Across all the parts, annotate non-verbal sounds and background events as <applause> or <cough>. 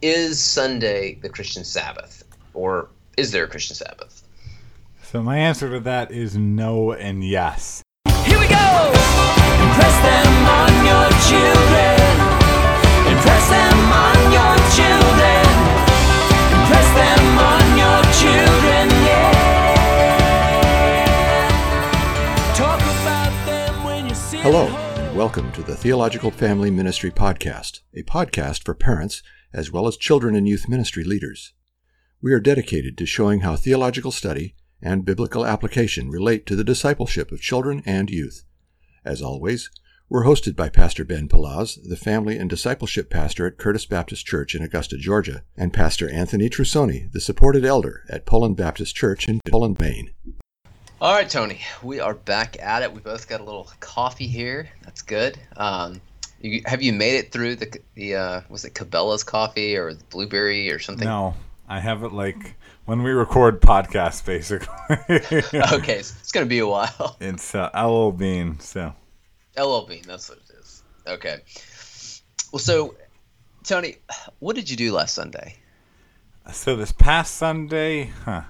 is Sunday the Christian Sabbath, or is there a Christian Sabbath? So my answer to that is no and yes. Here we go! Impress them on your children. Impress them on your children. Impress them on your children, yeah. Talk about them when you see Hello, and welcome to the Theological Family Ministry Podcast, a podcast for parents as well as children and youth ministry leaders. We are dedicated to showing how theological study and biblical application relate to the discipleship of children and youth. As always, we're hosted by Pastor Ben Palaz, the family and discipleship pastor at Curtis Baptist Church in Augusta, Georgia, and Pastor Anthony Trusoni, the supported elder at Poland Baptist Church in Poland, Maine. All right, Tony, we are back at it. We both got a little coffee here. That's good. Um, you, have you made it through the the uh, was it Cabela's coffee or the blueberry or something? No, I have it like when we record podcasts, basically. <laughs> okay, so it's gonna be a while. <laughs> it's uh, LL Bean, so. LL Bean, that's what it is. Okay. Well, so Tony, what did you do last Sunday? So this past Sunday, huh?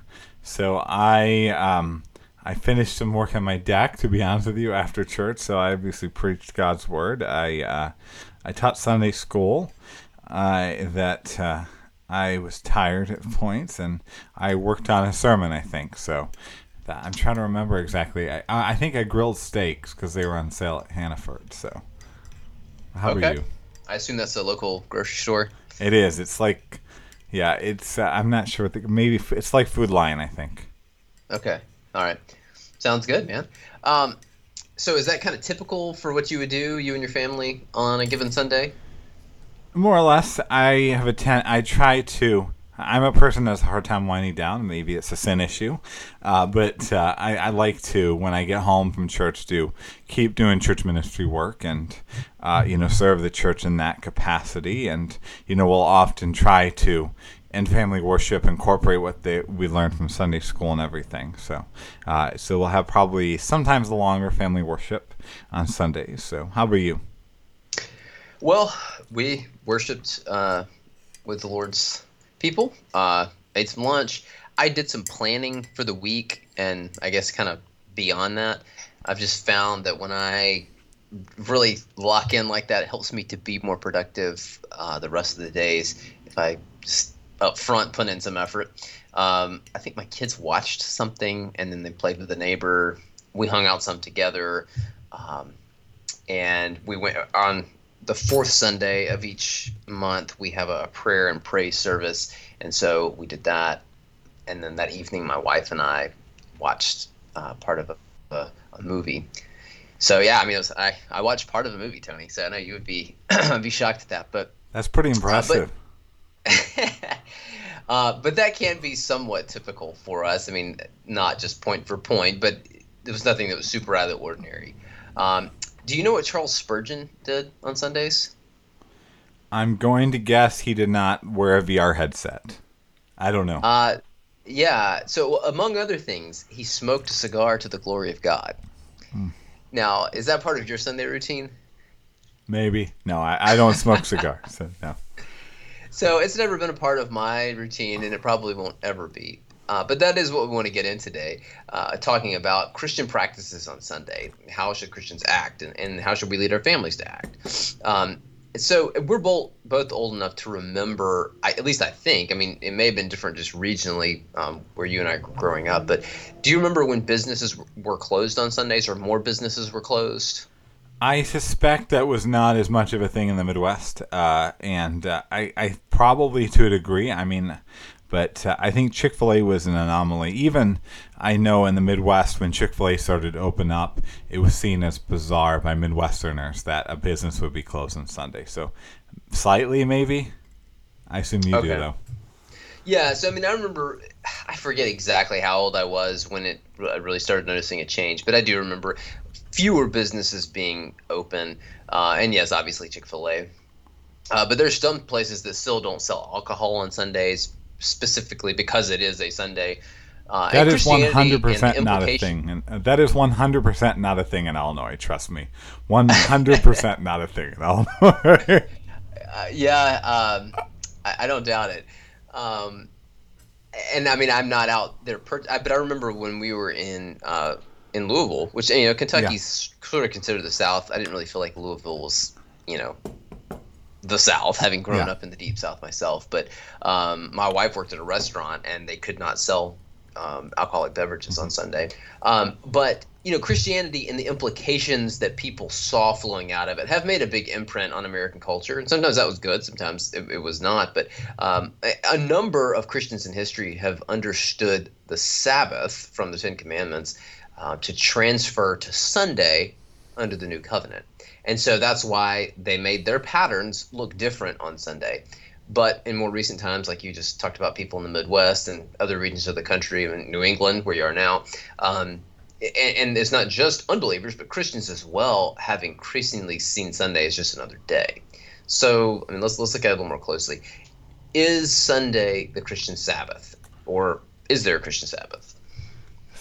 So I um I finished some work on my deck. To be honest with you, after church, so I obviously preached God's word. I uh, I taught Sunday school. Uh, that uh, I was tired at points, and I worked on a sermon. I think so. That, I'm trying to remember exactly. I I think I grilled steaks because they were on sale at Hannaford. So, how okay. about you? I assume that's a local grocery store. It is. It's like, yeah. It's. Uh, I'm not sure. What the, maybe f- it's like Food Lion. I think. Okay. All right. Sounds good, man. Um, so is that kind of typical for what you would do, you and your family, on a given Sunday? More or less, I have a ten. I try to. I'm a person that has a hard time winding down. Maybe it's a sin issue, uh, but uh, I, I, like to when I get home from church to keep doing church ministry work and uh, you know serve the church in that capacity. And you know we'll often try to in family worship incorporate what they we learned from Sunday school and everything. So uh, so we'll have probably sometimes the longer family worship on Sundays. So how about you? Well, we worshipped uh, with the Lord's people. Uh, ate some lunch. I did some planning for the week, and I guess kind of beyond that, I've just found that when I really lock in like that, it helps me to be more productive uh, the rest of the days. If I up front put in some effort. Um, I think my kids watched something, and then they played with the neighbor. We hung out some together, um, and we went on the fourth Sunday of each month, we have a prayer and praise service, and so we did that. And then that evening, my wife and I watched uh, part of a, a, a, movie. So yeah, I mean, was, I I watched part of a movie, Tony. So I know you would be <clears throat> be shocked at that, but that's pretty impressive. Uh, but, <laughs> uh, but that can be somewhat typical for us. I mean, not just point for point, but there was nothing that was super out of the ordinary. Um, do you know what Charles Spurgeon did on Sundays? I'm going to guess he did not wear a VR headset. I don't know. Uh, yeah. So among other things, he smoked a cigar to the glory of God. Hmm. Now, is that part of your Sunday routine? Maybe. No, I, I don't smoke cigars. So no. <laughs> So it's never been a part of my routine, and it probably won't ever be. Uh, but that is what we want to get in today, uh, talking about Christian practices on Sunday. How should Christians act, and, and how should we lead our families to act? Um, so we're both both old enough to remember. I, at least I think. I mean, it may have been different just regionally um, where you and I were growing up. But do you remember when businesses were closed on Sundays, or more businesses were closed? I suspect that was not as much of a thing in the Midwest, uh, and uh, I, I, probably to a degree. I mean, but uh, I think Chick fil A was an anomaly. Even I know in the Midwest, when Chick fil A started to open up, it was seen as bizarre by Midwesterners that a business would be closed on Sunday. So, slightly maybe. I assume you okay. do, though. Yeah, so I mean, I remember, I forget exactly how old I was when it I really started noticing a change, but I do remember fewer businesses being open. Uh, and yes, obviously Chick fil A. Uh, but there's some places that still don't sell alcohol on Sundays specifically because it is a Sunday. Uh, that is one hundred percent not a thing, and that is one hundred percent not a thing in Illinois. Trust me, one hundred percent not a thing in Illinois. <laughs> uh, yeah, um, I, I don't doubt it. Um, and I mean, I'm not out there, per- I, but I remember when we were in uh, in Louisville, which you know, Kentucky's sort of considered the South. I didn't really feel like Louisville was, you know, the South, <laughs> having grown Yeah. up in the deep South myself. But um, my wife worked at a restaurant, and they could not sell um, alcoholic beverages on Sunday. Um, but you know, Christianity and the implications that people saw flowing out of it have made a big imprint on American culture. And sometimes that was good, sometimes it, it was not. But um, a, a number of Christians in history have understood the Sabbath from the Ten Commandments uh, to transfer to Sunday under the new covenant. And so that's why they made their patterns look different on Sunday. But in more recent times, like you just talked about people in the Midwest and other regions of the country, in New England, where you are now, um, and, and it's not just unbelievers, but Christians as well have increasingly seen Sunday as just another day. So, I mean, let's let's look at it a little more closely. Is Sunday the Christian Sabbath, or is there a Christian Sabbath?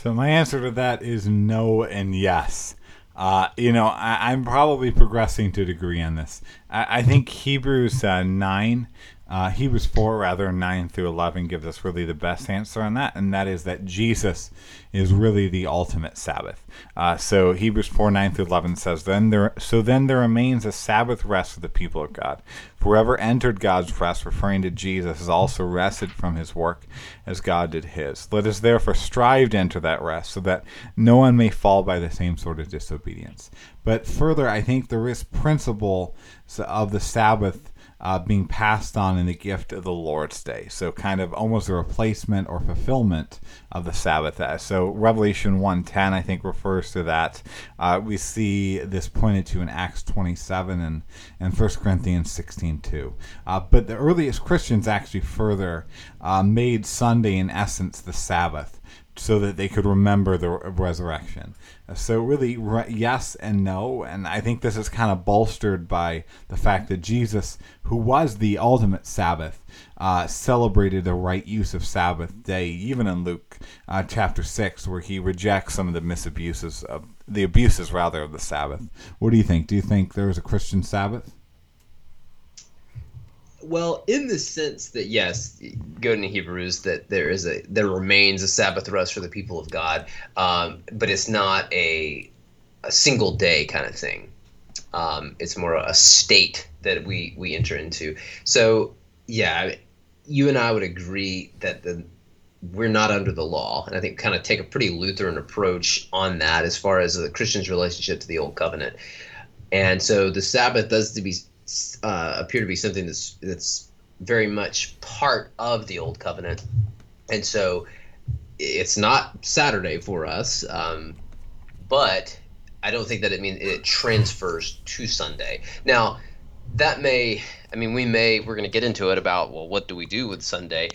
So my answer to that is no and yes. Uh, you know, I, I'm probably progressing to a degree on this. I, I think Hebrews uh, nine, uh, Hebrews four rather nine through eleven gives us really the best answer on that, and that is that Jesus is really the ultimate Sabbath. Uh, so Hebrews four nine through eleven says, "Then there, so then there remains a Sabbath rest for the people of God. Whoever entered God's rest, referring to Jesus, has also rested from his work as God did his. Let us therefore strive to enter that rest, so that no one may fall by the same sort of disobedience. But further, I think there is principle of the Sabbath uh, being passed on in the gift of the Lord's Day. So kind of almost a replacement or fulfillment of the Sabbath. Uh, So Revelation 1.10, I think, refers to that. Uh, we see this pointed to in Acts 27 and, and 1 Corinthians 16.2. Uh, but the earliest Christians actually further uh, made Sunday, in essence, the Sabbath so that they could remember the resurrection. So really, re- yes and no, and I think this is kind of bolstered by the fact that Jesus, who was the ultimate Sabbath, uh, celebrated the right use of Sabbath day, even in Luke uh, chapter six, where he rejects some of the misabuses of the abuses rather of the Sabbath. What do you think? Do you think there is a Christian Sabbath? Well, in the sense that yes, going to Hebrews, that there is a there remains a Sabbath rest for the people of God, um, but it's not a a single day kind of thing. Um, it's more a state that we we enter into. So yeah, you and I would agree that the we're not under the law, and I think kind of take a pretty Lutheran approach on that as far as the Christian's relationship to the old covenant. And so the Sabbath does to be uh, appear to be something that's that's very much part of the old covenant, and so it's not Saturday for us. Um, but I don't think that it means it transfers to Sunday. Now, that may, I mean, we may, we're going to get into it about, well, what do we do with Sunday?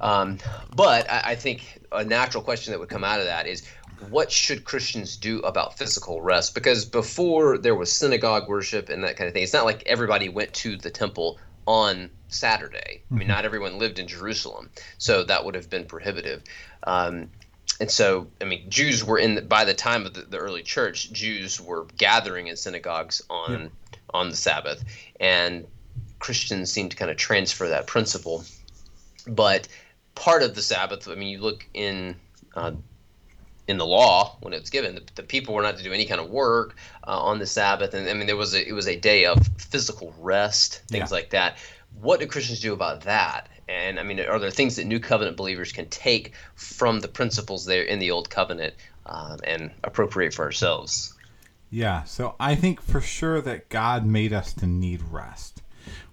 Um, but I, I think a natural question that would come out of that is, what should Christians do about physical rest? Because before there was synagogue worship and that kind of thing, it's not like everybody went to the temple on Saturday. I mean, not everyone lived in Jerusalem, so that would have been prohibitive. Um, and so, I mean, Jews were in the, by the time of the, the early church, Jews were gathering in synagogues on on the Sabbath, and Christians seem to kind of transfer that principle. But part of the Sabbath, I mean, you look in uh, in the law when it was given, the, the people were not to do any kind of work uh, on the Sabbath, and I mean, there was a, it was a day of physical rest, things Yeah. like that. What do Christians do about that? And I mean, are there things that New Covenant believers can take from the principles there in the Old Covenant um, and appropriate for ourselves? Yeah, so I think for sure that God made us to need rest,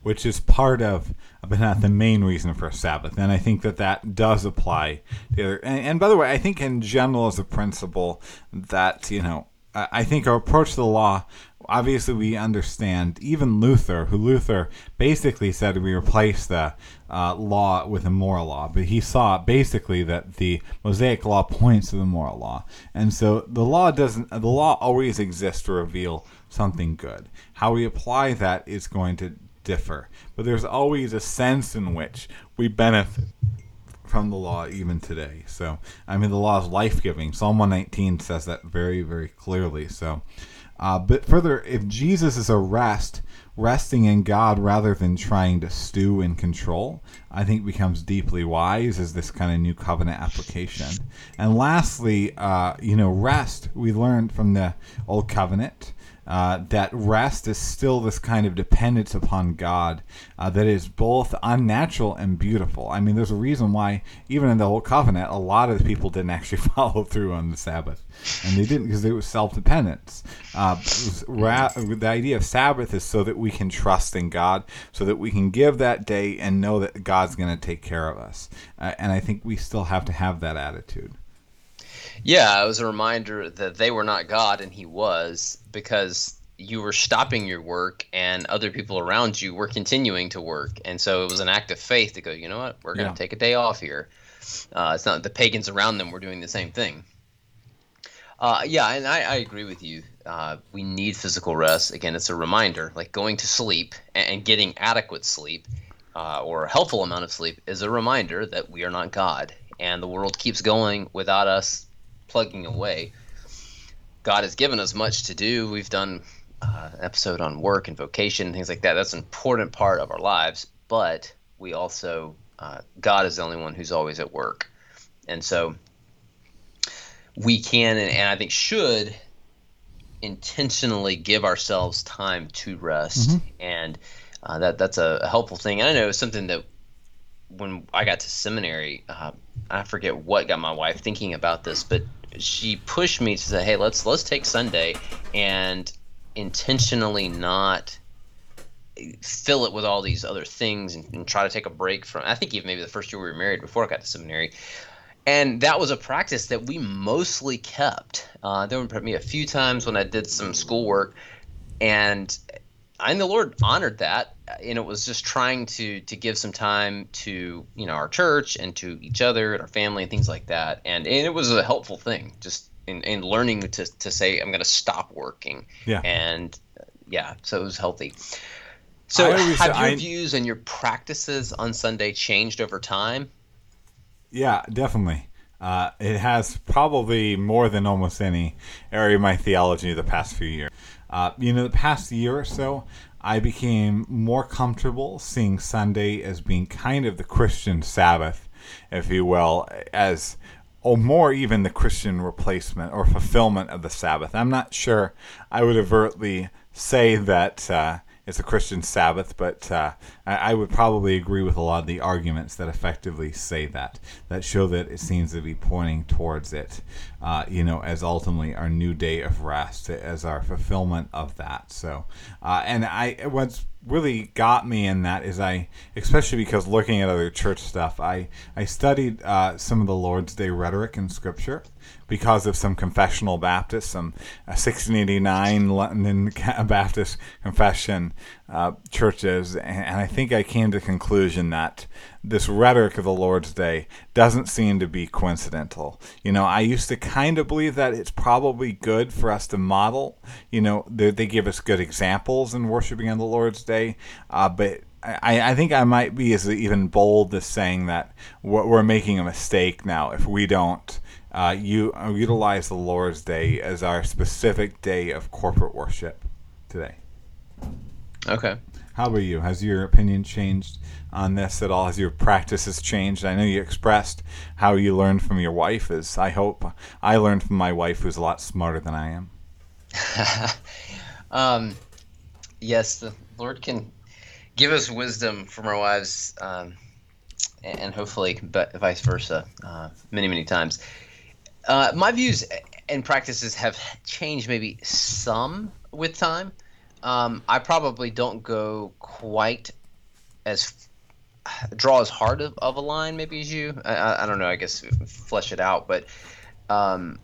which is part of, but not the main reason for Sabbath. And I think that that does apply. To other, and, and by the way, I think in general as a principle that, you know, I I think our approach to the law, obviously we understand, even Luther, who Luther basically said we replace the uh, law with a moral law, but he saw basically that the Mosaic law points to the moral law. And so the law doesn't, the law always exists to reveal something good. How we apply that is going to differ, but there's always a sense in which we benefit from the law even today. So, I mean, the law is life giving. Psalm 119 says that very, very clearly. So, Uh, but further, if Jesus is a rest, resting in God rather than trying to stew in control, I think becomes deeply wise as this kind of new covenant application. And lastly, uh, you know, rest we learned from the old covenant uh, that rest is still this kind of dependence upon God uh, that is both unnatural and beautiful. I mean, there's a reason why, even in the Old Covenant, a lot of the people didn't actually <laughs> follow through on the Sabbath. And they didn't because it was self dependence. Uh, ra- the idea of Sabbath is so that we can trust in God, so that we can give that day and know that God's going to take care of us. Uh, and I think we still have to have that attitude. Yeah, it was a reminder that they were not God and He was because you were stopping your work and other people around you were continuing to work. And so it was an act of faith to go, you know what, we're going to Yeah. take a day off here. Uh, it's not the pagans around them were doing the same thing. Uh, yeah, and I, I agree with you. Uh, we need physical rest. Again, it's a reminder, like going to sleep and, and getting adequate sleep uh, or a helpful amount of sleep is a reminder that we are not God and the world keeps going without us plugging away. God has given us much to do. We've done uh, an episode on work and vocation and things like that. That's an important part of our lives, but we also, uh, God is the only one who's always at work. And so we can and, and I think should intentionally give ourselves time to rest. And uh, that that's a, a helpful thing. And I know it's something that when I got to seminary, uh, I forget what got my wife thinking about this, but she pushed me to say, "Hey, let's let's take Sunday and intentionally not fill it with all these other things and, and try to take a break from." I think even maybe the first year we were married before I got to seminary, and that was a practice that we mostly kept. Uh, there were me a few times when I did some schoolwork, and and the Lord honored that, and it was just trying to to give some time to you know our church and to each other and our family and things like that, and and it was a helpful thing just in, in learning to to say I'm going to stop working, Yeah. and uh, yeah, so it was healthy. So I have your I- views and your practices on Sunday changed over time? Yeah, definitely. Uh, it has probably more than almost any area of my theology the past few years. Uh, you know, the past year or so, I became more comfortable seeing Sunday as being kind of the Christian Sabbath, if you will, as or more even the Christian replacement or fulfillment of the Sabbath. I'm not sure I would overtly say that uh, it's a Christian Sabbath, but uh, I, I would probably agree with a lot of the arguments that effectively say that, that show that it seems to be pointing towards it, uh, you know, as ultimately our new day of rest, as our fulfillment of that. So, uh, and I, what's really got me in that is I, especially because looking at other church stuff, I, I studied uh, some of the Lord's Day rhetoric in Scripture because of some confessional Baptists, some uh, 1689 London Baptist confession uh, churches, and, I think I came to the conclusion that this rhetoric of the Lord's Day doesn't seem to be coincidental. You know, I used to kind of believe that it's probably good for us to model. You know, they, they give us good examples in worshiping on the Lord's Day, uh, but I, I think I might be as even bold as saying that we're making a mistake now if we don't uh, you uh, utilize the Lord's Day as our specific day of corporate worship today. Okay. How about you? Has your opinion changed on this at all? Has your practices changed? I know you expressed how you learned from your wife. As I hope I learned from my wife, who's a lot smarter than I am. <laughs> Um, yes, the Lord can give us wisdom from our wives, um, and hopefully but vice versa, uh, many many times. Uh, my views and practices have changed maybe some with time. Um, I probably don't go quite as draw as hard of, of a line maybe as you. I, I, don't know. I guess flesh it out, but um,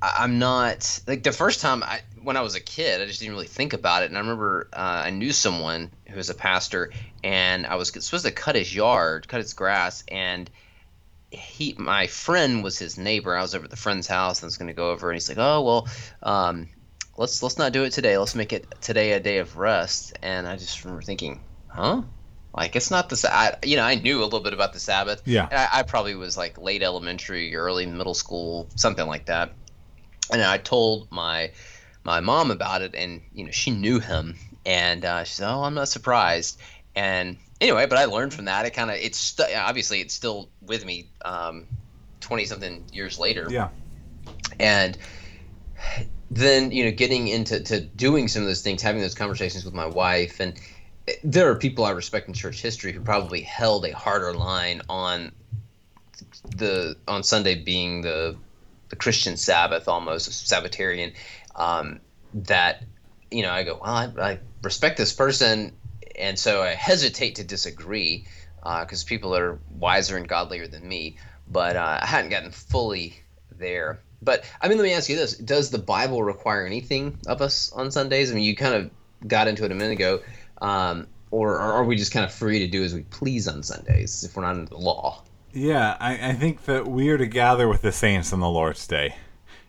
I, I'm not like the first time I when I was a kid, I just didn't really think about it. And I remember uh, I knew someone who was a pastor, and I was supposed to cut his yard, cut his grass, and he my friend was his neighbor. I was over at the friend's house and I was going to go over, and he's like, "Oh well, um, let's let's not do it today. Let's make it today a day of rest." And I just remember thinking, "Huh." Like it's not the I, you know I knew a little bit about the Sabbath. Yeah. And I, I probably was like late elementary, early middle school, something like that. And I told my my mom about it, and you know she knew him, and uh, she said, "Oh, I'm not surprised." And anyway, but I learned from that. It kind of it's st- obviously it's still with me, twenty something years later. Yeah. And then you know getting into to doing some of those things, having those conversations with my wife, and there are people I respect in church history who probably held a harder line on the on Sunday being the the Christian Sabbath, almost Sabbatarian. Um, that you know, I go, well, I, I, respect this person, and so I hesitate to disagree because uh, people are wiser and godlier than me. But uh, I hadn't gotten fully there. But I mean, let me ask you this: Does the Bible require anything of us on Sundays? I mean, you kind of got into it a minute ago. Um, or, or are we just kind of free to do as we please on Sundays if we're not under the law? Yeah, I, I think that we are to gather with the saints on the Lord's Day.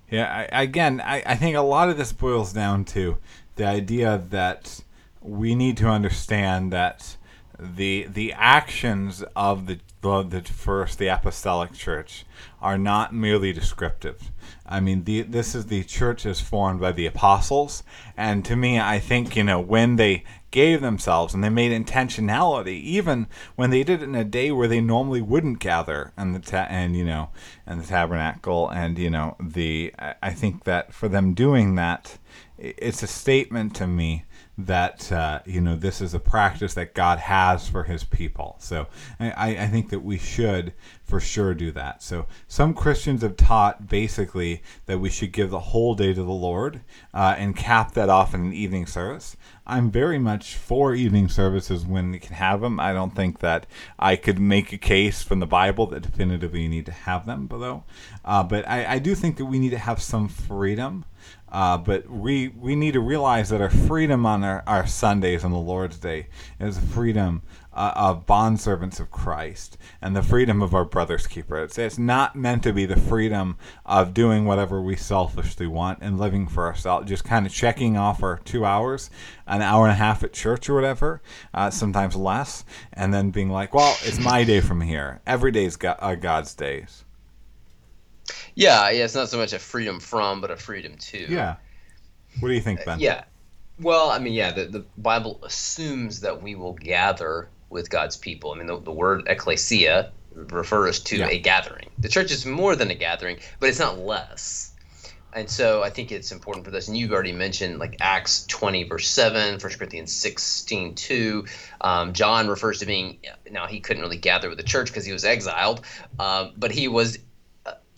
Yeah, I, again, I, I think a lot of this boils down to the idea that we need to understand that the the actions of the the first the apostolic church are not merely descriptive. I mean, the, this is the church is formed by the apostles, and to me, I think you know when they gave themselves and they made intentionality even when they did it in a day where they normally wouldn't gather and the ta- and you know and the tabernacle and you know the I think that for them doing that it's a statement to me that uh, you know this is a practice that God has for His people. So I, I think that we should for sure do that. So some Christians have taught basically that we should give the whole day to the Lord uh, and cap that off in an evening service. I'm very much for evening services when you can have them. I don't think that I could make a case from the Bible that definitively you need to have them, though. Uh, but I, I do think that we need to have some freedom. Uh, but we we need to realize that our freedom on our, our Sundays on the Lord's Day is a freedom uh, of bondservants of Christ and the freedom of our brother's keeper. It's, it's not meant to be the freedom of doing whatever we selfishly want and living for ourselves, just kind of checking off our two hours, an hour and a half at church or whatever, uh, sometimes less, and then being like, well, it's my day from here. Every day is God, uh, God's days. Yeah, yeah, it's not so much a freedom from, but a freedom to. Yeah. What do you think, Ben? Yeah. Well, I mean, yeah, the, the Bible assumes that we will gather with God's people. I mean, the, the word ecclesia refers to yeah. a gathering. The church is more than a gathering, but it's not less. And so I think it's important for this. And you've already mentioned like Acts 20, verse 7, 1 Corinthians 16, 2. Um, John refers to being, now he couldn't really gather with the church because he was exiled, uh, but he was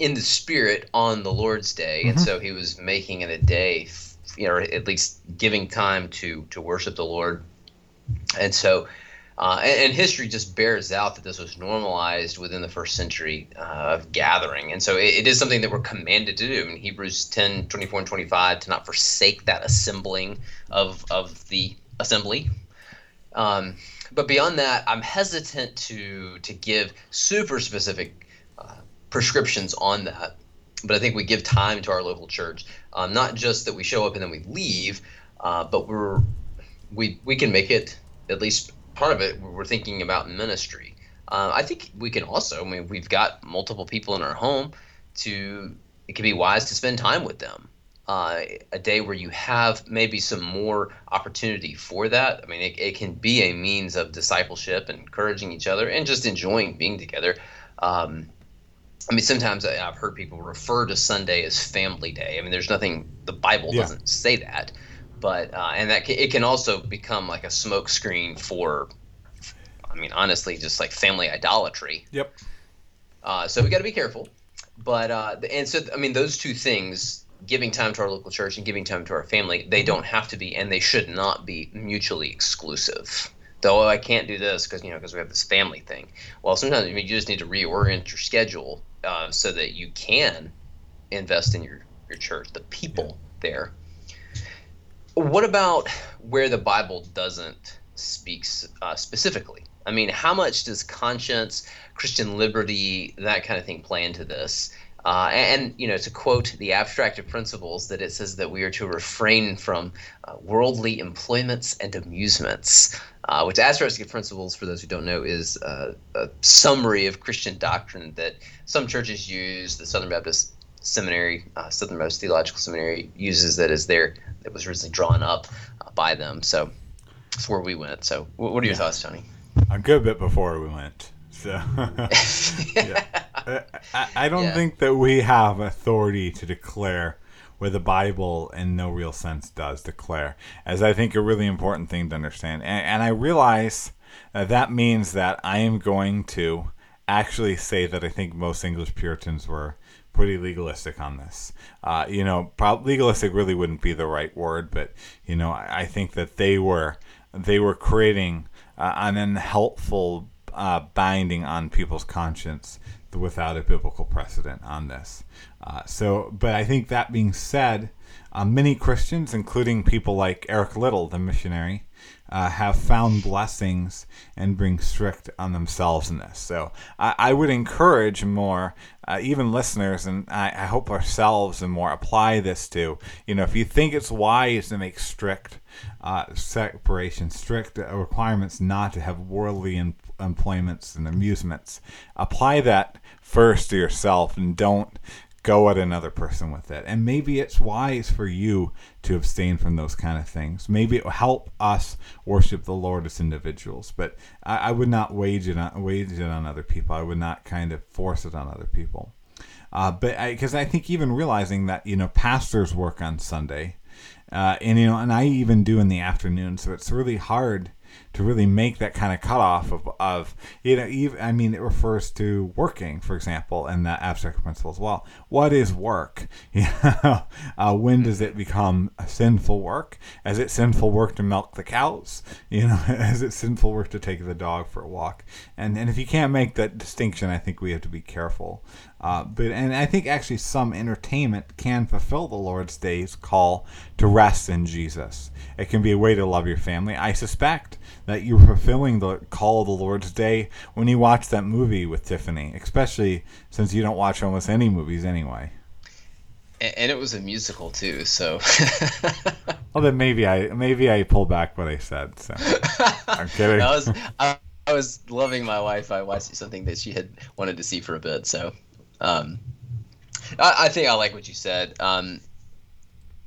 in the spirit on the Lord's day. Mm-hmm. And so he was making it a day, you know, at least giving time to, to worship the Lord. And so uh, and, and, history just bears out that this was normalized within the first century uh, of gathering. And so it, it is something that we're commanded to do. In Hebrews 10 24 and 25, to not forsake that assembling of, of the assembly. Um, but beyond that, I'm hesitant to, to give super specific prescriptions on that. But I think we give time to our local church, um, not just that we show up and then we leave, uh, but we're we we can make it at least part of it we're thinking about ministry. Uh, I think we can also. I mean, we've got multiple people in our home. To it can be wise to spend time with them. Uh, a day where you have maybe some more opportunity for that. I mean, it, it can be a means of discipleship, encouraging each other, and just enjoying being together. Um, I mean, sometimes I've heard people refer to Sunday as family day. I mean, there's nothing, the Bible yeah. doesn't say that but uh, and that can, it can also become like a smokescreen for, I mean, honestly, just like family idolatry. Yep. Uh, so we got to be careful, but uh, and so I mean, those two things, giving time to our local church and giving time to our family, they don't have to be, and they should not be mutually exclusive. Though I can't do this because you know because we have this family thing. Well, sometimes I mean, you just need to reorient your schedule uh, so that you can invest in your your church, the people yeah. there what about where the Bible doesn't speak uh, specifically? I mean, how much does conscience, Christian liberty, that kind of thing play into this? Uh, and, you know, to quote the abstract of principles, that it says that we are to refrain from uh, worldly employments and amusements, uh, which abstract of principles, for those who don't know, is uh, a summary of Christian doctrine that some churches use. The Southern Baptist Seminary, uh, Southern Baptist Theological Seminary, uses that as their it was originally drawn up uh, by them. So that's where we went. So what are your Yeah. thoughts, Tony? a good bit before we went. So <laughs> yeah. <laughs> I- I, I don't Yeah. think that we have authority to declare where the Bible, in no real sense, does declare, as I think a really important thing to understand. And, and I realize that that means that I am going to actually say that I think most English Puritans were pretty legalistic on this. Uh, you know, legalistic really wouldn't be the right word, but you know, I, I think that they were they were creating uh, an unhelpful uh, binding on people's conscience without a biblical precedent on this. Uh, so, but I think that being said, uh, many Christians, including people like Eric Liddell, the missionary, uh, have found blessings and being strict on themselves in this. So I, I would encourage more, uh, even listeners, and I, I hope ourselves and more apply this to, you know, if you think it's wise to make strict uh, separation, strict requirements not to have worldly em- employments and amusements, apply that first to yourself and don't go at another person with it. And maybe it's wise for you to abstain from those kind of things. Maybe it will help us worship the Lord as individuals. But I, I would not wage it on wage it on other people. I would not kind of force it on other people. Uh, but because I, think even realizing that you know pastors work on Sunday, uh, and you know, and I even do in the afternoon, so it's really hard to really make that kind of cutoff of, of you know even I mean it refers to working for example in that abstract principle as well. What is work? <laughs> You know uh, when does it become sinful work? Is it sinful work to milk the cows? <laughs> You know is it sinful work to take the dog for a walk? And and if you can't make that distinction I think we have to be careful. Uh, but and I think actually some entertainment can fulfill the Lord's day's call to rest in Jesus. It can be a way to love your family. I suspect that you're fulfilling the call of the Lord's day when you watch that movie with Tiffany, especially since you don't watch almost any movies anyway. And, it was a musical too, so <laughs> Well, then maybe I maybe I pull back what I said. So <laughs> I'm kidding. I was <laughs> I, I was loving my wife. I watched something that she had wanted to see for a bit, so um, I, I think I like what you said. Um,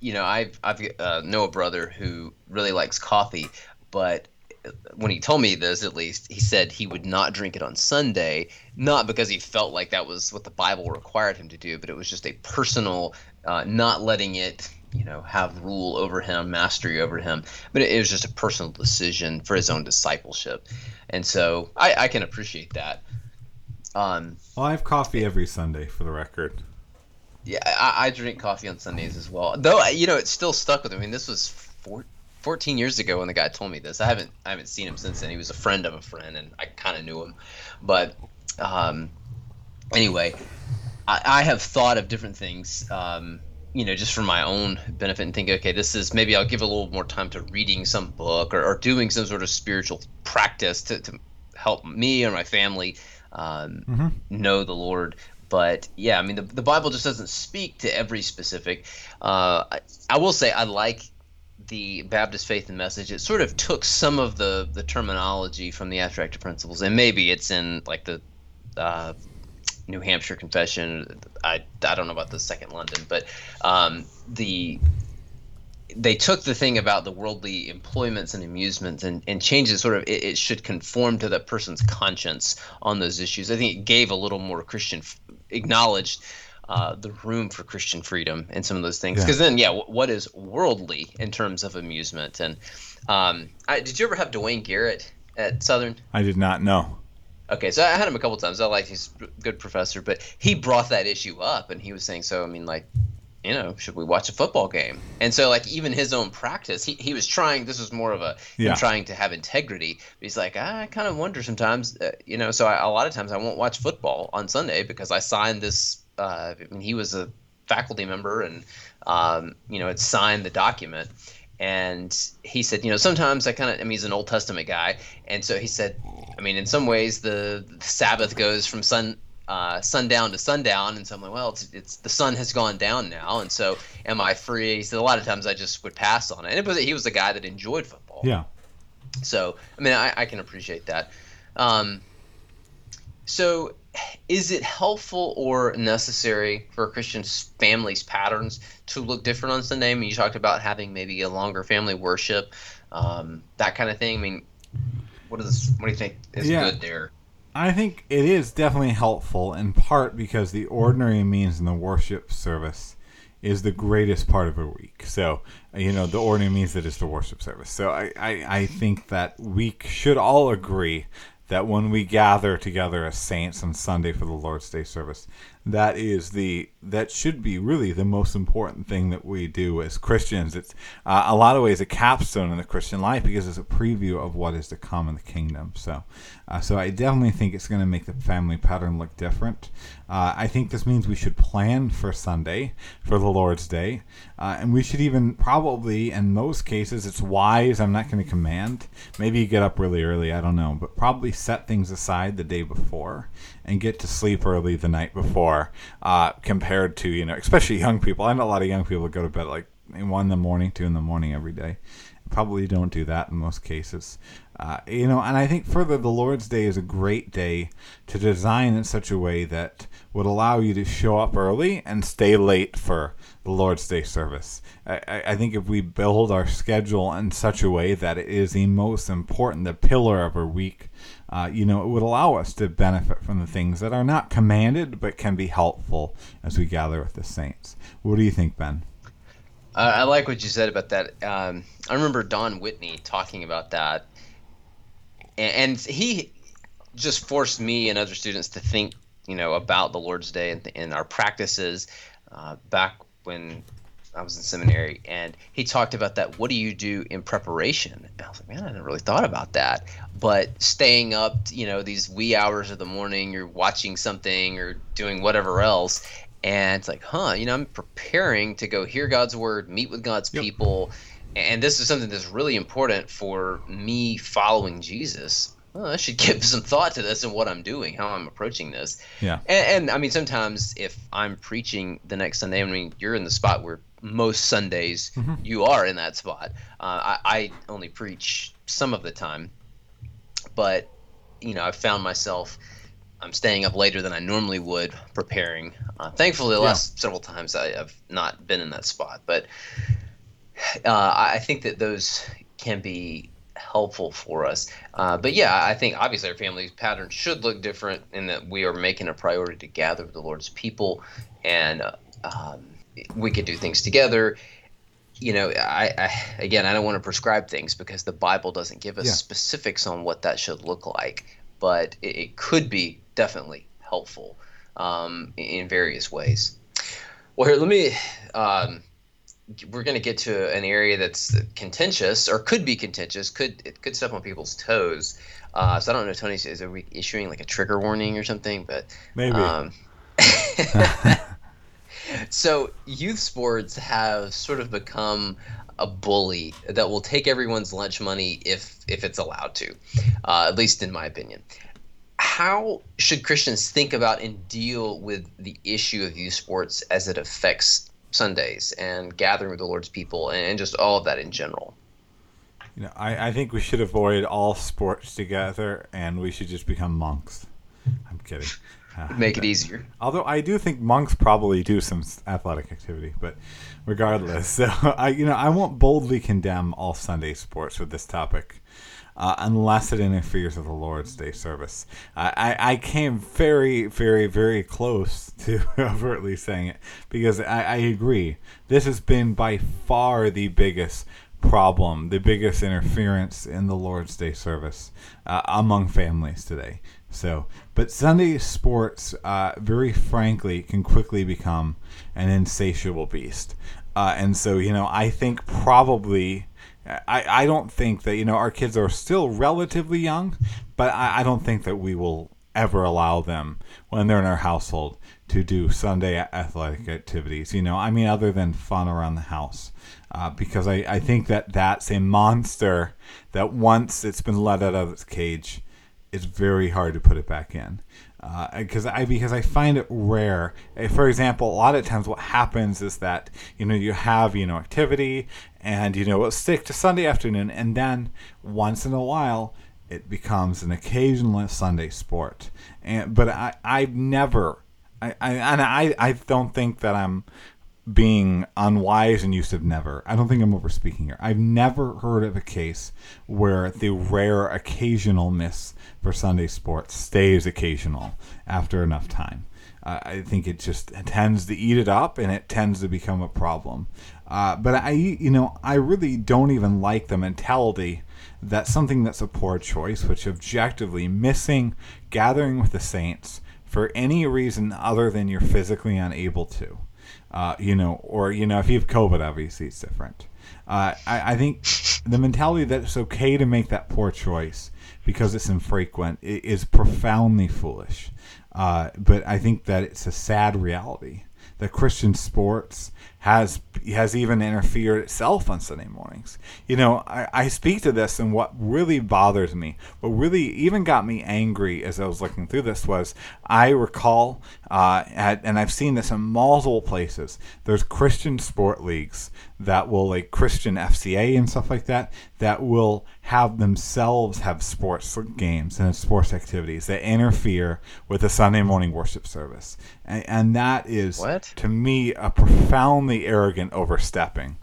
you know, I've I've uh, know a brother who really likes coffee, but when he told me this, at least he said he would not drink it on Sunday, not because he felt like that was what the Bible required him to do, but it was just a personal, uh, not letting it, you know, have rule over him, mastery over him. But it, it was just a personal decision for his own discipleship, and so I, I can appreciate that. Um, Well, I have coffee every Sunday for the record. Yeah, I, I drink coffee on Sundays as well. Though you know, it's still stuck with me. I mean, this was four, 14 years ago when the guy told me this. I haven't I haven't seen him since then. He was a friend of a friend, and I kind of knew him. But um, anyway, I, I have thought of different things. Um, you know, just for my own benefit, and think, okay, this is maybe I'll give a little more time to reading some book or, or doing some sort of spiritual practice to, to help me or my family um, know the Lord. But yeah, I mean, the, the Bible just doesn't speak to every specific. Uh, I, I will say I like the Baptist faith and message. It sort of took some of the the terminology from the abstract principles, and maybe it's in like the uh, New Hampshire Confession. I, I don't know about the Second London, but um, the they took the thing about the worldly employments and amusements and, and changed it sort of it, it should conform to the person's conscience on those issues. I think it gave a little more Christian acknowledged uh, the room for Christian freedom and some of those things. Yeah. Because then, yeah, w- what is worldly in terms of amusement? And um, I, did you ever have Duane Garrett at Southern? I did not know. Okay, so I had him a couple times. I like he's a good professor, but he brought that issue up, and he was saying, so I mean, like, you know, should we watch a football game? And so, like, even his own practice, he, he was trying. This was more of a Yeah. him trying to have integrity. But he's like, I kind of wonder sometimes, uh, you know. So I, a lot of times I won't watch football on Sunday because I signed this. Uh, I mean, he was a faculty member, and um, you know, had signed the document. And he said, you know, sometimes I kind of, I mean, he's an Old Testament guy, and so he said, I mean, in some ways, the, the Sabbath goes from sun uh, sundown to sundown, and so I'm like, well, it's, it's the sun has gone down now, and so am I free? He said a lot of times I just would pass on it. And it was, he was a guy that enjoyed football, Yeah. so I mean, I, I can appreciate that. Um, so is it helpful or necessary for Christian families' patterns to look different on Sunday? I mean, you talked about having maybe a longer family worship, um, that kind of thing. I mean, what is what do you think is Yeah. good there? I think it is definitely helpful in part because the ordinary means in the worship service is the greatest part of a week. So, you know, the ordinary means that is the worship service. So I, I, I think that we should all agree that when we gather together as saints on Sunday for the Lord's Day service, that is the that should be really the most important thing that we do as Christians. It's uh, a lot of ways a capstone in the Christian life because it's a preview of what is to come in the kingdom. So, uh, so I definitely think it's going to make the family pattern look different. Uh, I think this means we should plan for Sunday for the Lord's Day, uh, and we should even probably, in most cases, it's wise. I'm not going to command. Maybe you get up really early. I don't know, but probably set things aside the day before and get to sleep early the night before. Uh, compared to you know, especially young people. I know a lot of young people go to bed like one in the morning, two in the morning every day. Probably don't do that in most cases. Uh, you know, and I think further, the Lord's Day is a great day to design in such a way that would allow you to show up early and stay late for the Lord's Day service. I, I I think if we build our schedule in such a way that it is the most important, the pillar of our week, uh, you know, it would allow us to benefit from the things that are not commanded but can be helpful as we gather with the saints. What do you think, Ben? I I like what you said about that. Um, I remember Don Whitney talking about that, and, and he just forced me and other students to think, you know, about the Lord's Day and, and our practices uh, back when I was in seminary. And he talked about that. What do you do in preparation? And I was like, man, I hadn't really thought about that. But staying up, you know, these wee hours of the morning, you're watching something or doing whatever else. And it's like, huh, you know, I'm preparing to go hear God's word, meet with God's Yep. people. And this is something that's really important for me following Jesus. Well, I should <laughs> give some thought to this and what I'm doing, how I'm approaching this. Yeah. And, and I mean, sometimes if I'm preaching the next Sunday, I mean, you're in the spot where most Sundays you are in that spot. Uh, I, I only preach some of the time, but you know, I've found myself I'm staying up later than I normally would preparing. Uh, thankfully, the Yeah. last several times I have not been in that spot, but uh, I I think that those can be helpful for us. Uh, but yeah, I think obviously our family pattern should look different in that we are making a priority to gather with the Lord's people, and uh, um, we could do things together. You know, I, I again, I don't want to prescribe things because the Bible doesn't give us Yeah. specifics on what that should look like, but it, it could be definitely helpful um, in various ways. Well, here, let me. Um, we're going to get to an area that's contentious or could be contentious could it could step on people's toes uh, so i don't know tony is are we issuing like a trigger warning or something but Maybe. um, <laughs> <laughs> so youth sports have sort of become a bully that will take everyone's lunch money if if it's allowed to uh, at least in my opinion how should Christians think about and deal with the issue of youth sports as it affects Sundays and gathering with the Lord's people and, just all of that in general? You know, I, I think we should avoid all sports together, and we should just become monks. I'm kidding. Uh, Make it easier. Although I do think monks probably do some athletic activity, but regardless, <laughs> so I you know I won't boldly condemn all Sunday sports with this topic. Uh, unless it interferes with the Lord's Day service. I, I, I came very, very, very close <laughs> to overtly saying it because I, I agree. This has been by far the biggest problem, the biggest interference in the Lord's Day service uh, among families today. So, but Sunday sports, uh, very frankly, can quickly become an insatiable beast. Uh, and so, you know, I think probably, I, I don't think that, you know, our kids are still relatively young, but I, I don't think that we will ever allow them when they're in our household to do Sunday athletic activities, you know, I mean, other than fun around the house. Uh, because I, I think that that's a monster that once it's been let out of its cage, it's very hard to put it back in. Because I because I find it rare. Eh, For example, a lot of times what happens is that you know you have you know activity and you know we'll stick to Sunday afternoon, and then once in a while it becomes an occasional Sunday sport. And but I I've never I, I and I I don't think that I'm being unwise and use of never. I don't think I'm overspeaking here. I've never heard of a case where the rare occasional miss for Sunday sports stays occasional after enough time. Uh, I think it just tends to eat it up and it tends to become a problem. Uh, but I, you know, I really don't even like the mentality that something that's a poor choice, which objectively missing gathering with the saints for any reason other than you're physically unable to, uh, you know, or you know, if you have COVID, obviously it's different. Uh, I, I think the mentality that it's okay to make that poor choice because it's infrequent is profoundly foolish. Uh, but I think that it's a sad reality that Christian sports has has even interfered itself on Sunday mornings. You know, I, I speak to this, and what really bothers me, what really even got me angry as I was looking through this was I recall, uh, at, and I've seen this in multiple places. There's Christian sport leagues that will, like Christian FCA and stuff like that, that will have themselves have sports games and sports activities that interfere with the Sunday morning worship service, and, and that is What? to me a profoundly arrogant overstepping.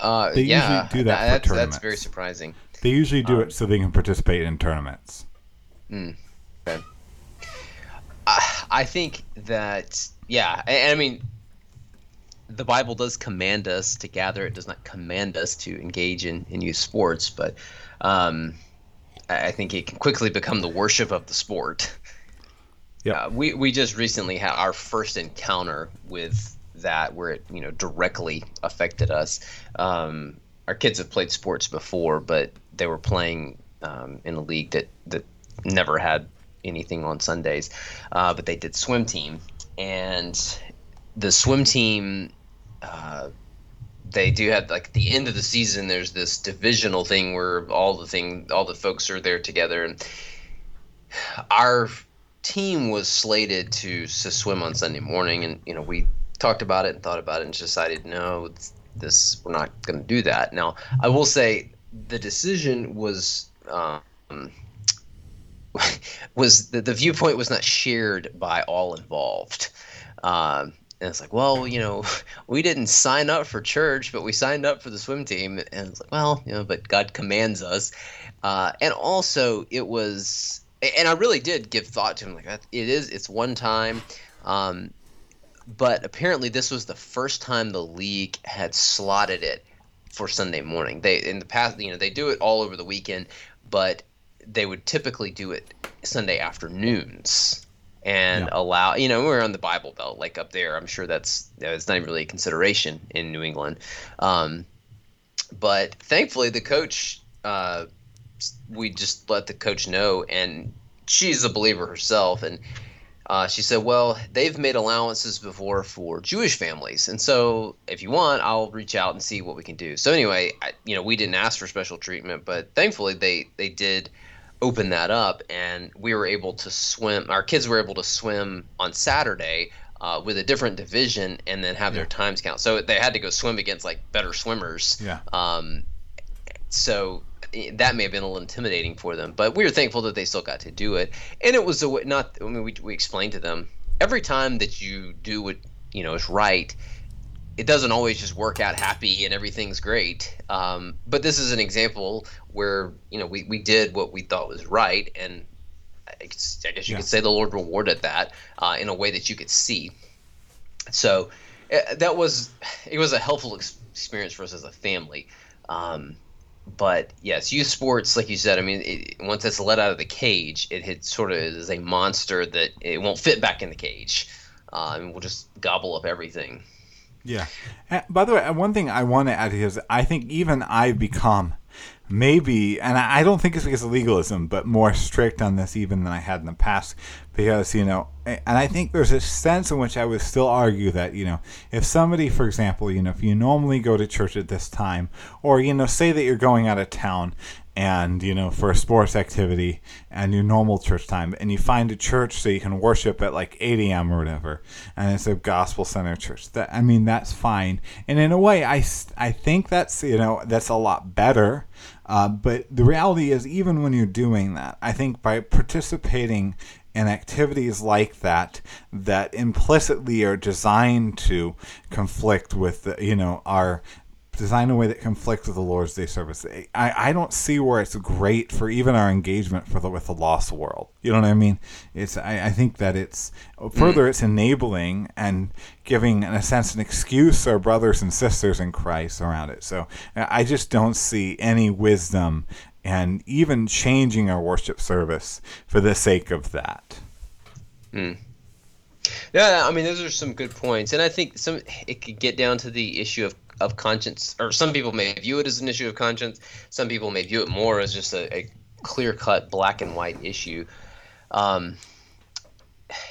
Uh, They yeah, usually do that for that's, that's very surprising. They usually do it so they can participate in tournaments. Okay. I, I think that yeah, and, I mean, the Bible does command us to gather. It does not command us to engage in in youth sports, but um, I think it can quickly become the worship of the sport. Yep. Uh, we we just recently had our first encounter with that, where it you know directly affected us. Um, our kids have played sports before, but they were playing um, in a league that that never had anything on Sundays. Uh, but they did swim team, and the swim team. Uh, they do have like the end of the season. There's this divisional thing where all the thing, all the folks are there together, and our team was slated to, to swim on Sunday morning, and you know we talked about it and thought about it and decided no, this we're not going to do that. Now I will say the decision was. Um, <laughs> was the, the viewpoint was not shared by all involved. Um, and it's like, well, you know, <laughs> we didn't sign up for church, but we signed up for the swim team. And it's like, well, you know, but God commands us. Uh, and also, it was, and I really did give thought to him, like, it is, it's one time. Um, but apparently, this was the first time the league had slotted it for Sunday morning. They, in the past, you know, they do it all over the weekend, but they would typically do it Sunday afternoons and Yeah. allow you know we're on the Bible Belt like up there I'm sure that's that's not even really a consideration in New England um, but thankfully the coach uh, we just let the coach know and she's a believer herself and uh, she said well they've made allowances before for Jewish families and so if you want I'll reach out and see what we can do. So anyway I, you know we didn't ask for special treatment but thankfully they they did open that up and we were able to swim our kids were able to swim on saturday uh, with a different division and then have their times count. So they had to go swim against like better swimmers. Yeah. um, so that may have been a little intimidating for them but we were thankful that they still got to do it and it was a way not i mean we, we explained to them every time that you do what you know is right it doesn't always just work out happy and everything's great. Um, but this is an example where you know we, we did what we thought was right, and I guess I guess you Yeah. could say the Lord rewarded that uh, in a way that you could see. So uh, that was it was a helpful experience for us as a family. Um, but yes, youth sports, like you said, I mean, it, once it's let out of the cage, it, it sort of is a monster that it won't fit back in the cage, uh, and will just gobble up everything. Yeah. By the way, one thing I want to add here is I think even I've become maybe, and I don't think it's because of legalism, but more strict on this even than I had in the past. Because, you know, and I think there's a sense in which I would still argue that, you know, if somebody, for example, you know, if you normally go to church at this time, or, you know, say that you're going out of town and you know for a sports activity and your normal church time and you find a church so you can worship at like 8 a.m or whatever and it's a gospel center church that i mean that's fine and in a way i, I think that's you know that's a lot better uh, but the reality is even when you're doing that i think by participating in activities like that that implicitly are designed to conflict with the, you know our design a way that conflicts with the Lord's Day service. I, I don't see where it's great for even our engagement for the with the lost world. You know what I mean? It's I, I think that it's further it's enabling and giving in a sense an excuse to our brothers and sisters in Christ around it. So I just don't see any wisdom and even changing our worship service for the sake of that. Mm. Yeah, I mean those are some good points, and I think some it could get down to the issue of of conscience, or some people may view it as an issue of conscience. Some people may view it more as just a, a clear cut black and white issue. Um,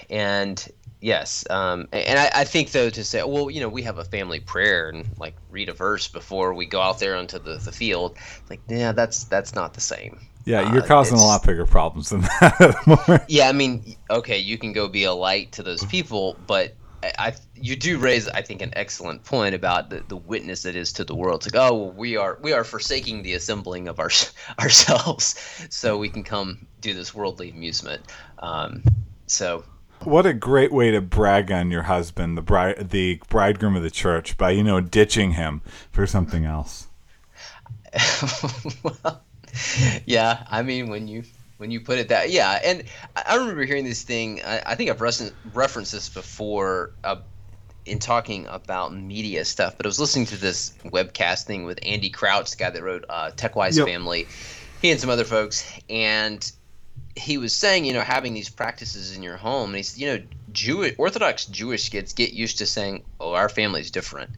and yes, um, and I, I, think though to say, well, you know, we have a family prayer and like read a verse before we go out there onto the, the field. Like, yeah, that's that's not the same. Yeah, you're uh, causing a lot bigger problems than <laughs> that. yeah, I mean, okay, you can go be a light to those people, but I, you do raise, I think, an excellent point about the, the witness it is to the world. It's like, oh, well, we are we are forsaking the assembling of our <laughs> ourselves, <laughs> so we can come do this worldly amusement. Um, so, what a great way to brag on your husband, the bride, the bridegroom of the church, by you know ditching him for something else. <laughs> well, yeah, I mean, when you when you put it that yeah and i remember hearing this thing i, I think i've referenced this before uh, in talking about media stuff but i was listening to this webcast thing with andy crouch the guy that wrote uh, techwise yep. family he and some other folks and he was saying you know having these practices in your home and he said you know jewish orthodox jewish kids get used to saying oh our family's different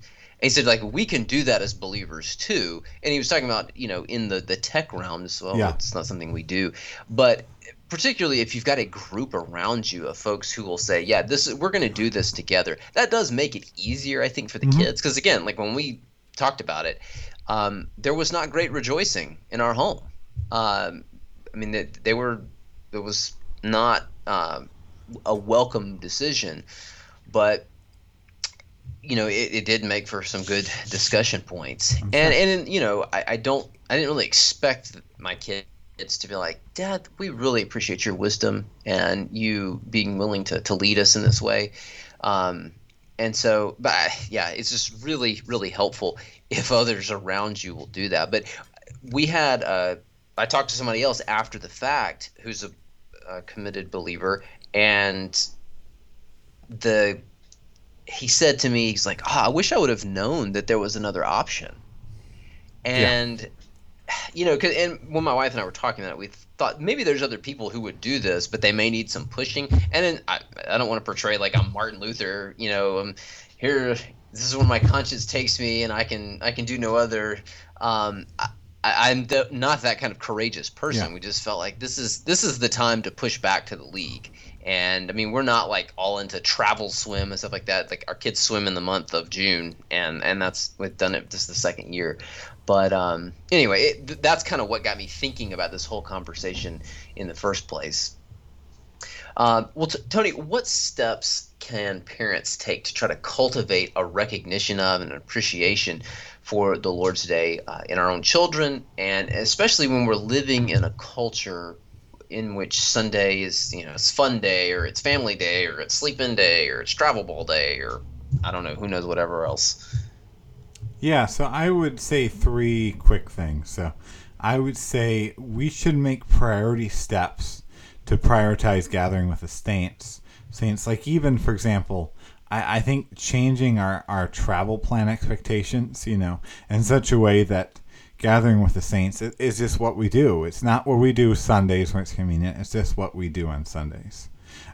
and he said like we can do that as believers too. And he was talking about you know in the the tech realm as well. Yeah. It's not something we do, but particularly if you've got a group around you of folks who will say, "Yeah, this is, we're going to do this together." That does make it easier, I think, for the mm-hmm. kids because again, like when we talked about it, um, there was not great rejoicing in our home. Um, I mean, they, they, were it was not uh, a welcome decision, but you know, it, it did make for some good discussion points. And and you know, I, I don't I didn't really expect my kids to be like, Dad, we really appreciate your wisdom and you being willing to, to lead us in this way. Um, and so, but yeah, it's just really, really helpful if others around you will do that. But we had, uh, I talked to somebody else after the fact who's a, a committed believer, and the he said to me, he's like, oh, I wish I would have known that there was another option. And, yeah. you know, cause, and when my wife and I were talking about it, we thought maybe there's other people who would do this, but they may need some pushing. And then I, I don't want to portray like I'm Martin Luther, you know, um, here, this is where my conscience takes me and I can, I can do no other. Um, I, am not that kind of courageous person. Yeah. We just felt like this is this is the time to push back to the league, and I mean, we're not like all into travel swim and stuff like that. Like our kids swim in the month of June, and and that's we've done it just the second year. But um, anyway, it, that's kind of what got me thinking about this whole conversation in the first place. Uh, well, t- Tony, what steps can parents take to try to cultivate a recognition of and appreciation for the Lord's Day uh, in our own children, and especially when we're living in a culture in which Sunday is, you know, it's fun day or it's family day or it's sleep in day or it's travel ball day or I don't know, who knows whatever else. Yeah, so I would say three quick things. So I would say we should make priority steps to prioritize gathering with the saints. Saints, like even for example, I, I think changing our, our travel plan expectations, you know, in such a way that gathering with the saints is just what we do. It's not what we do Sundays when it's convenient. It's just what we do on Sundays.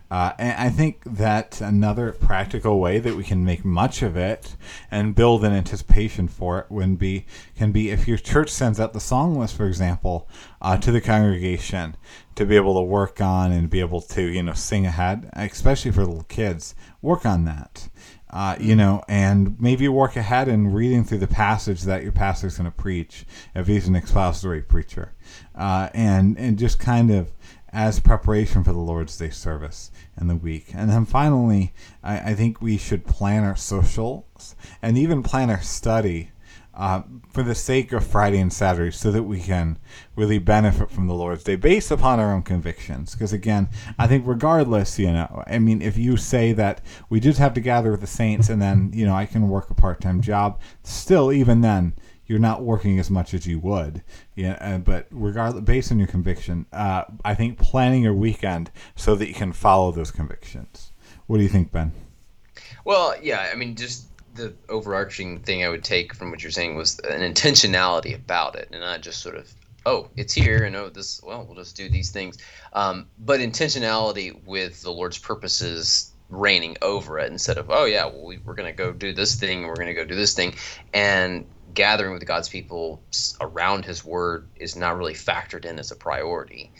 Uh, and I think that another practical way that we can make much of it and build an anticipation for it would be can be if your church sends out the song list, for example, uh, to the congregation to be able to work on and be able to you know sing ahead, especially for little kids. Work on that. Uh, you know, and maybe work ahead in reading through the passage that your pastor's going to preach if he's an expository preacher, uh, and and just kind of as preparation for the Lord's Day service in the week. And then finally, I, I think we should plan our socials and even plan our study uh, for the sake of Friday and Saturday so that we can really benefit from the Lord's Day based upon our own convictions. Because again, I think regardless, you know, I mean, if you say that we just have to gather with the saints and then, you know, I can work a part time job, still, even then, you're not working as much as you would. Yeah, uh, but regardless, based on your conviction, uh, I think planning your weekend so that you can follow those convictions. What do you think, Ben? Well, yeah, I mean, just the overarching thing I would take from what you're saying was an intentionality about it, and not just sort of, oh, it's here, and oh, this, well, we'll just do these things. Um, but intentionality with the Lord's purposes reigning over it instead of, oh, yeah, well, we, we're going to go do this thing, we're going to go do this thing. And gathering with God's people around His Word is not really factored in as a priority.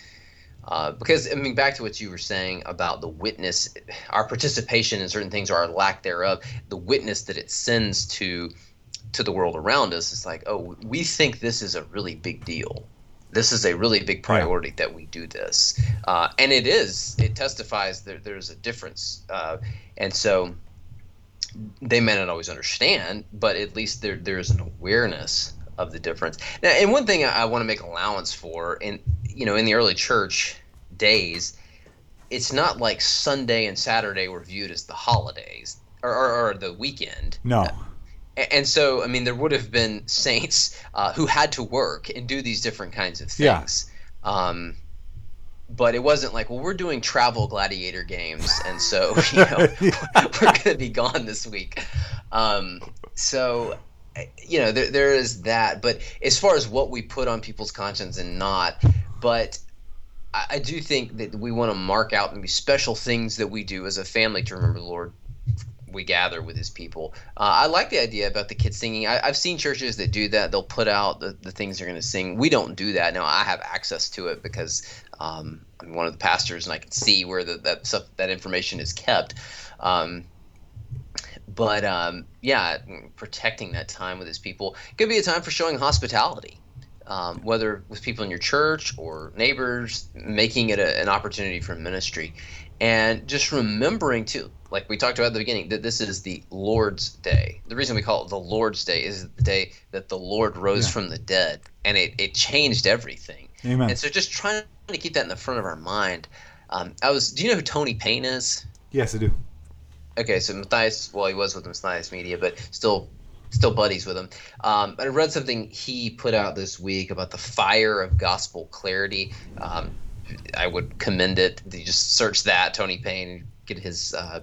Uh, because I mean, back to what you were saying about the witness, our participation in certain things or our lack thereof, the witness that it sends to to the world around us is like, oh, we think this is a really big deal. This is a really big priority yeah. that we do this, uh, and it is. It testifies that there's a difference, uh, and so they may not always understand, but at least there there's an awareness of the difference. Now, and one thing I, I want to make allowance for, in you know, in the early church days, it's not like Sunday and Saturday were viewed as the holidays or, or, or the weekend. No. and so, I mean, there would have been <laughs> saints uh, who had to work and do these different kinds of things. Yeah. Um, but it wasn't like, well, we're doing travel gladiator games, and so <laughs> you know <laughs> we're going to be gone this week. Um, so you know there, there is that, but as far as what we put on people's conscience and not, but I, I do think that we want to mark out maybe special things that we do as a family to remember the Lord we gather with his people. Uh, I like the idea about the kids singing. I, have seen churches that do that. They'll put out the, the things they're going to sing. We don't do that. Now, I have access to it because um, I'm one of the pastors and I can see where the, that stuff, that information is kept. Um, but um, yeah, protecting that time with his people could be a time for showing hospitality. Um, whether with people in your church or neighbors, making it a, an opportunity for ministry, and just remembering too, like we talked about at the beginning, that this is the Lord's Day. The reason we call it the Lord's Day is the day that the Lord rose yeah. from the dead, and it, it changed everything. Amen. And so just trying to keep that in the front of our mind. Um, I was. Do you know who Tony Payne is? Yes, I do. Okay, so Matthias. Well, he was with Matthias Media, but still, still buddies with him. Um, I read something he put out this week about the fire of gospel clarity. Um, I would commend it. You just search that Tony Payne, get his. Uh,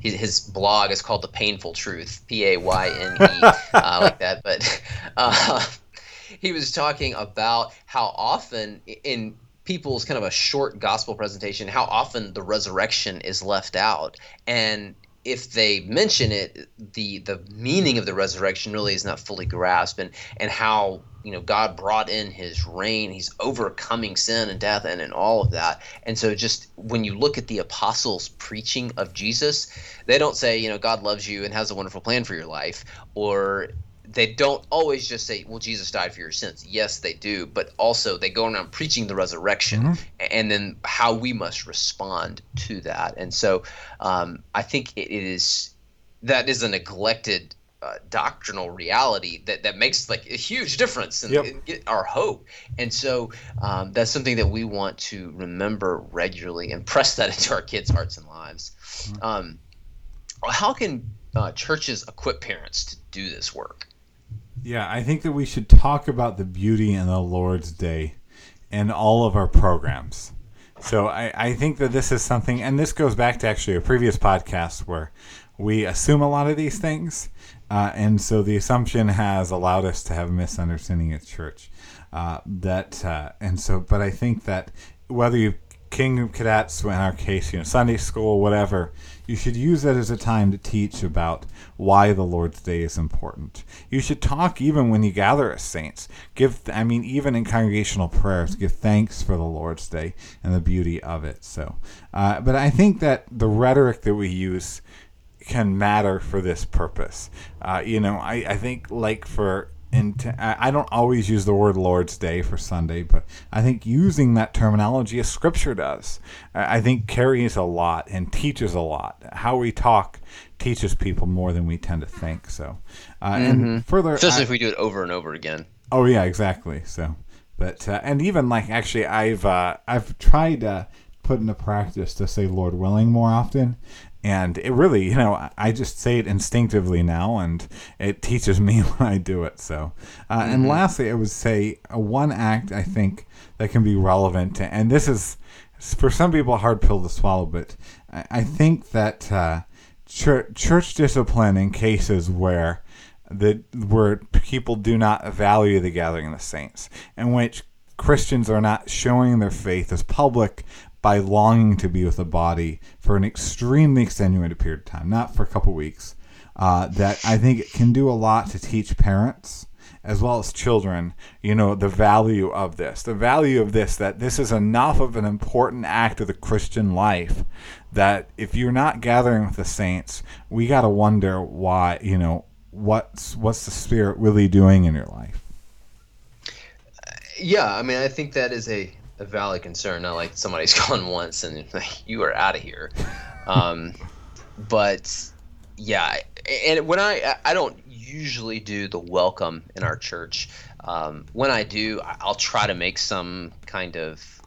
his, his blog is called the Painful Truth, P A Y N E, <laughs> uh, like that. But uh, he was talking about how often in people's kind of a short gospel presentation, how often the resurrection is left out, and if they mention it, the the meaning of the resurrection really is not fully grasped, and and how you know God brought in His reign, He's overcoming sin and death, and and all of that. And so, just when you look at the apostles' preaching of Jesus, they don't say you know God loves you and has a wonderful plan for your life, or they don't always just say, "Well, Jesus died for your sins." Yes, they do, but also they go around preaching the resurrection, mm-hmm. and then how we must respond to that. And so, um, I think it is that is a neglected uh, doctrinal reality that that makes like a huge difference in, yep. in our hope. And so, um, that's something that we want to remember regularly and press that <laughs> into our kids' hearts and lives. Mm-hmm. Um, how can uh, churches equip parents to do this work? Yeah, I think that we should talk about the beauty in the Lord's Day in all of our programs. So I, I think that this is something, and this goes back to actually a previous podcast where we assume a lot of these things. Uh, and so the assumption has allowed us to have misunderstanding at church. Uh, that uh, and so, but I think that whether you Kingdom cadets, in our case, you know, Sunday school, whatever, you should use that as a time to teach about why the Lord's Day is important. You should talk even when you gather as saints. Give, I mean, even in congregational prayers, give thanks for the Lord's Day and the beauty of it. So, uh, but I think that the rhetoric that we use can matter for this purpose. Uh, you know, I, I think like for int- I don't always use the word Lord's Day for Sunday, but I think using that terminology as Scripture does, I think carries a lot and teaches a lot. How we talk teaches people more than we tend to think. So, uh, and further, Especially I- if we do it over and over again. Oh yeah, exactly. So, but uh, and even like actually, I've uh, I've tried uh, put into practice to say "Lord willing" more often, and it really, you know, I- just say it instinctively now, and it teaches <laughs> me when I do it. So, uh, and lastly, I would say uh, one act I think that can be relevant, to, and this is for some people a hard pill to swallow, but I, I think that uh, church, church discipline in cases where that where people do not value the gathering of the saints, in which Christians are not showing their faith as public by longing to be with the body for an extremely extenuated period of time, not for a couple weeks. Uh, that I think it can do a lot to teach parents as well as children, you know, the value of this, the value of this, that this is enough of an important act of the Christian life that if you're not gathering with the saints, we got to wonder why, you know, what's what's the spirit really doing in your life? Yeah, I mean, I think that is a, a valid concern. Not like somebody's <laughs> gone once and like <laughs> you are out of here. Um, but yeah, and when I I don't usually do the welcome in our church. Um, when I do, I'll try to make some kind of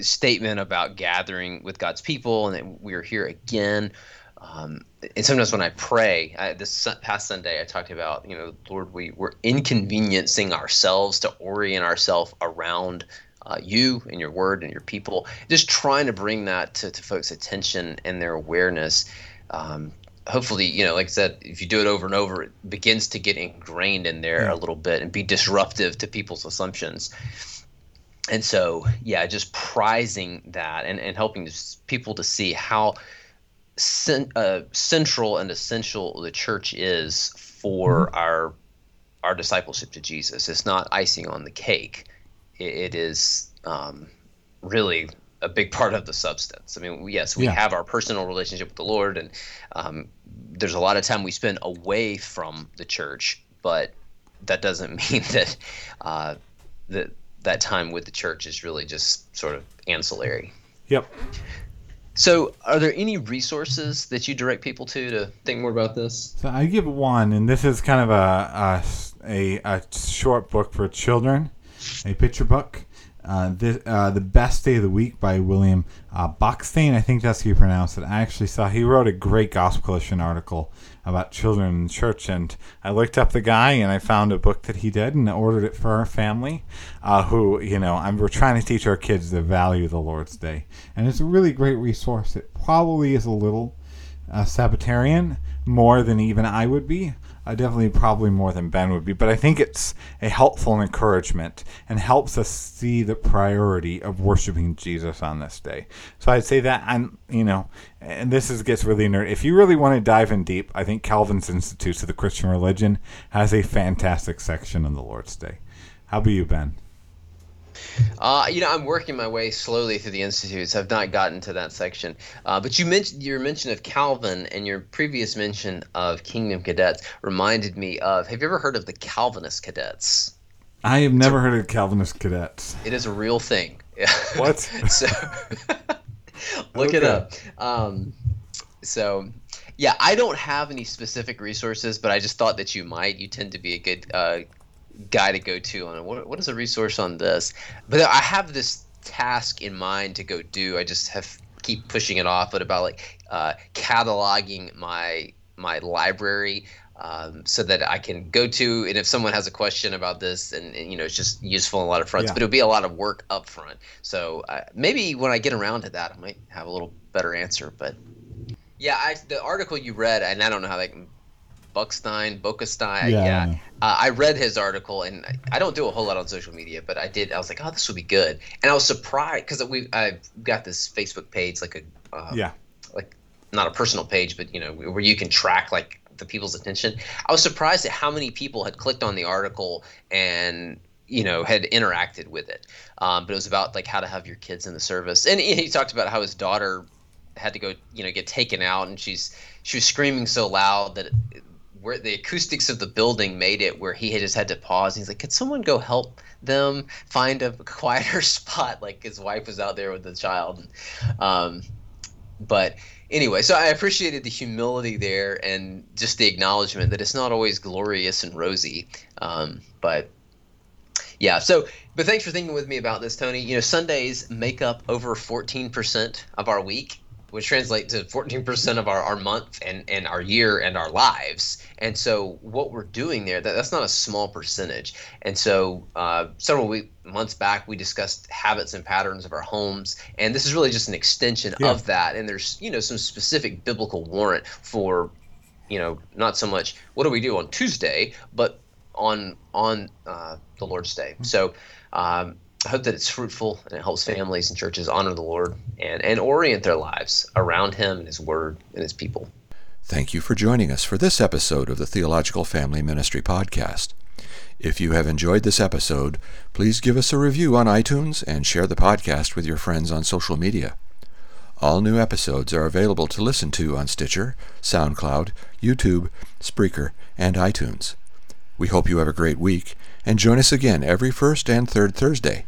statement about gathering with God's people and that we're here again. Um, and sometimes when I pray, I, this past Sunday, I talked about, you know, Lord, we, we're inconveniencing ourselves to orient ourselves around uh, you and your word and your people. Just trying to bring that to, to folks' attention and their awareness. Um, hopefully, you know, like I said, if you do it over and over, it begins to get ingrained in there a little bit and be disruptive to people's assumptions and so yeah just prizing that and, and helping people to see how cen- uh, central and essential the church is for our our discipleship to jesus it's not icing on the cake it, it is um, really a big part of the substance i mean yes we Yeah. have our personal relationship with the lord and um, there's a lot of time we spend away from the church but that doesn't <laughs> mean that uh, that that time with the church is really just sort of ancillary. Yep. So, are there any resources that you direct people to to think more about this? So I give one, and this is kind of a a, a, a short book for children, a picture book. Uh, this, uh, the best day of the week by William uh. I think that's how you pronounce it. I actually saw he wrote a great Gospel Coalition article about children in church, and I looked up the guy and I found a book that he did and ordered it for our family. Uh, who you know, I'm, we're trying to teach our kids the value the Lord's Day, and it's a really great resource. It probably is a little uh, Sabbatarian more than even I would be. Uh, definitely, probably more than Ben would be. But I think it's a helpful encouragement and helps us see the priority of worshiping Jesus on this day. So I'd say that I'm, you know, and this is gets really nerd. If you really want to dive in deep, I think Calvin's Institutes of the Christian Religion has a fantastic section on the Lord's Day. How about you, Ben? Uh, you know, I'm working my way slowly through the institutes. I've not gotten to that section. Uh, but you mentioned your mention of Calvin and your previous mention of Kingdom Cadets reminded me of. Have you ever heard of the Calvinist Cadets? I have never heard of Calvinist cadets. It is a real thing. <laughs> What? so <laughs> look it up. Um, so yeah, I don't have any specific resources, but I just thought that you might. You tend to be a good uh, guy to go to on what, what is a resource on this. But I have this task in mind to go do. I just have keep pushing it off. But about like uh, cataloging my my library um, so that I can go to, and if someone has a question about this, and, and, you know, it's just useful in a lot of fronts, Yeah. but it'll be a lot of work up front. So uh, maybe when I get around to that, I might have a little better answer. But yeah, I, the article you read, and I don't know how that can Buckstein, Bocastein. Yeah, I Yeah, know. Uh, I read his article, and I, I don't do a whole lot on social media, but I did. I was like, oh, this will be good, and I was surprised because we I got this Facebook page, like a uh, Yeah. like not a personal page, but you know where you can track like the people's attention. I was surprised at how many people had clicked on the article and you know had interacted with it. Um, but it was about like how to have your kids in the service, and he, he talked about how his daughter had to go you know get taken out, and she's she was screaming so loud that. Where the acoustics of the building made it where he had just had to pause. He's like, "Could someone go help them find a quieter <laughs> spot?" Like his wife was out there with the child. Um, but anyway, so I appreciated the humility there and just the acknowledgement that it's not always glorious and rosy. Um, but yeah, so but thanks for thinking with me about this, Tony. You know, Sundays make up over 14% of our week, which translates to 14% of our, our month and, and our year and our lives. And so what we're doing there, that, that's not a small percentage. And so uh, several week, months back, we discussed habits and patterns of our homes. And this is really just an extension Yeah. of that. And there's, you know, some specific biblical warrant for you know, not so much what do we do on Tuesday, but on on uh, the Lord's Day. So um, I hope that it's fruitful and it helps families and churches honor the Lord and and orient their lives around Him and His Word and His people. Thank you for joining us for this episode of the Theological Family Ministry Podcast. If you have enjoyed this episode, please give us a review on iTunes and share the podcast with your friends on social media. All new episodes are available to listen to on Stitcher, SoundCloud, YouTube, Spreaker, and iTunes. We hope you have a great week and join us again every first and third Thursday.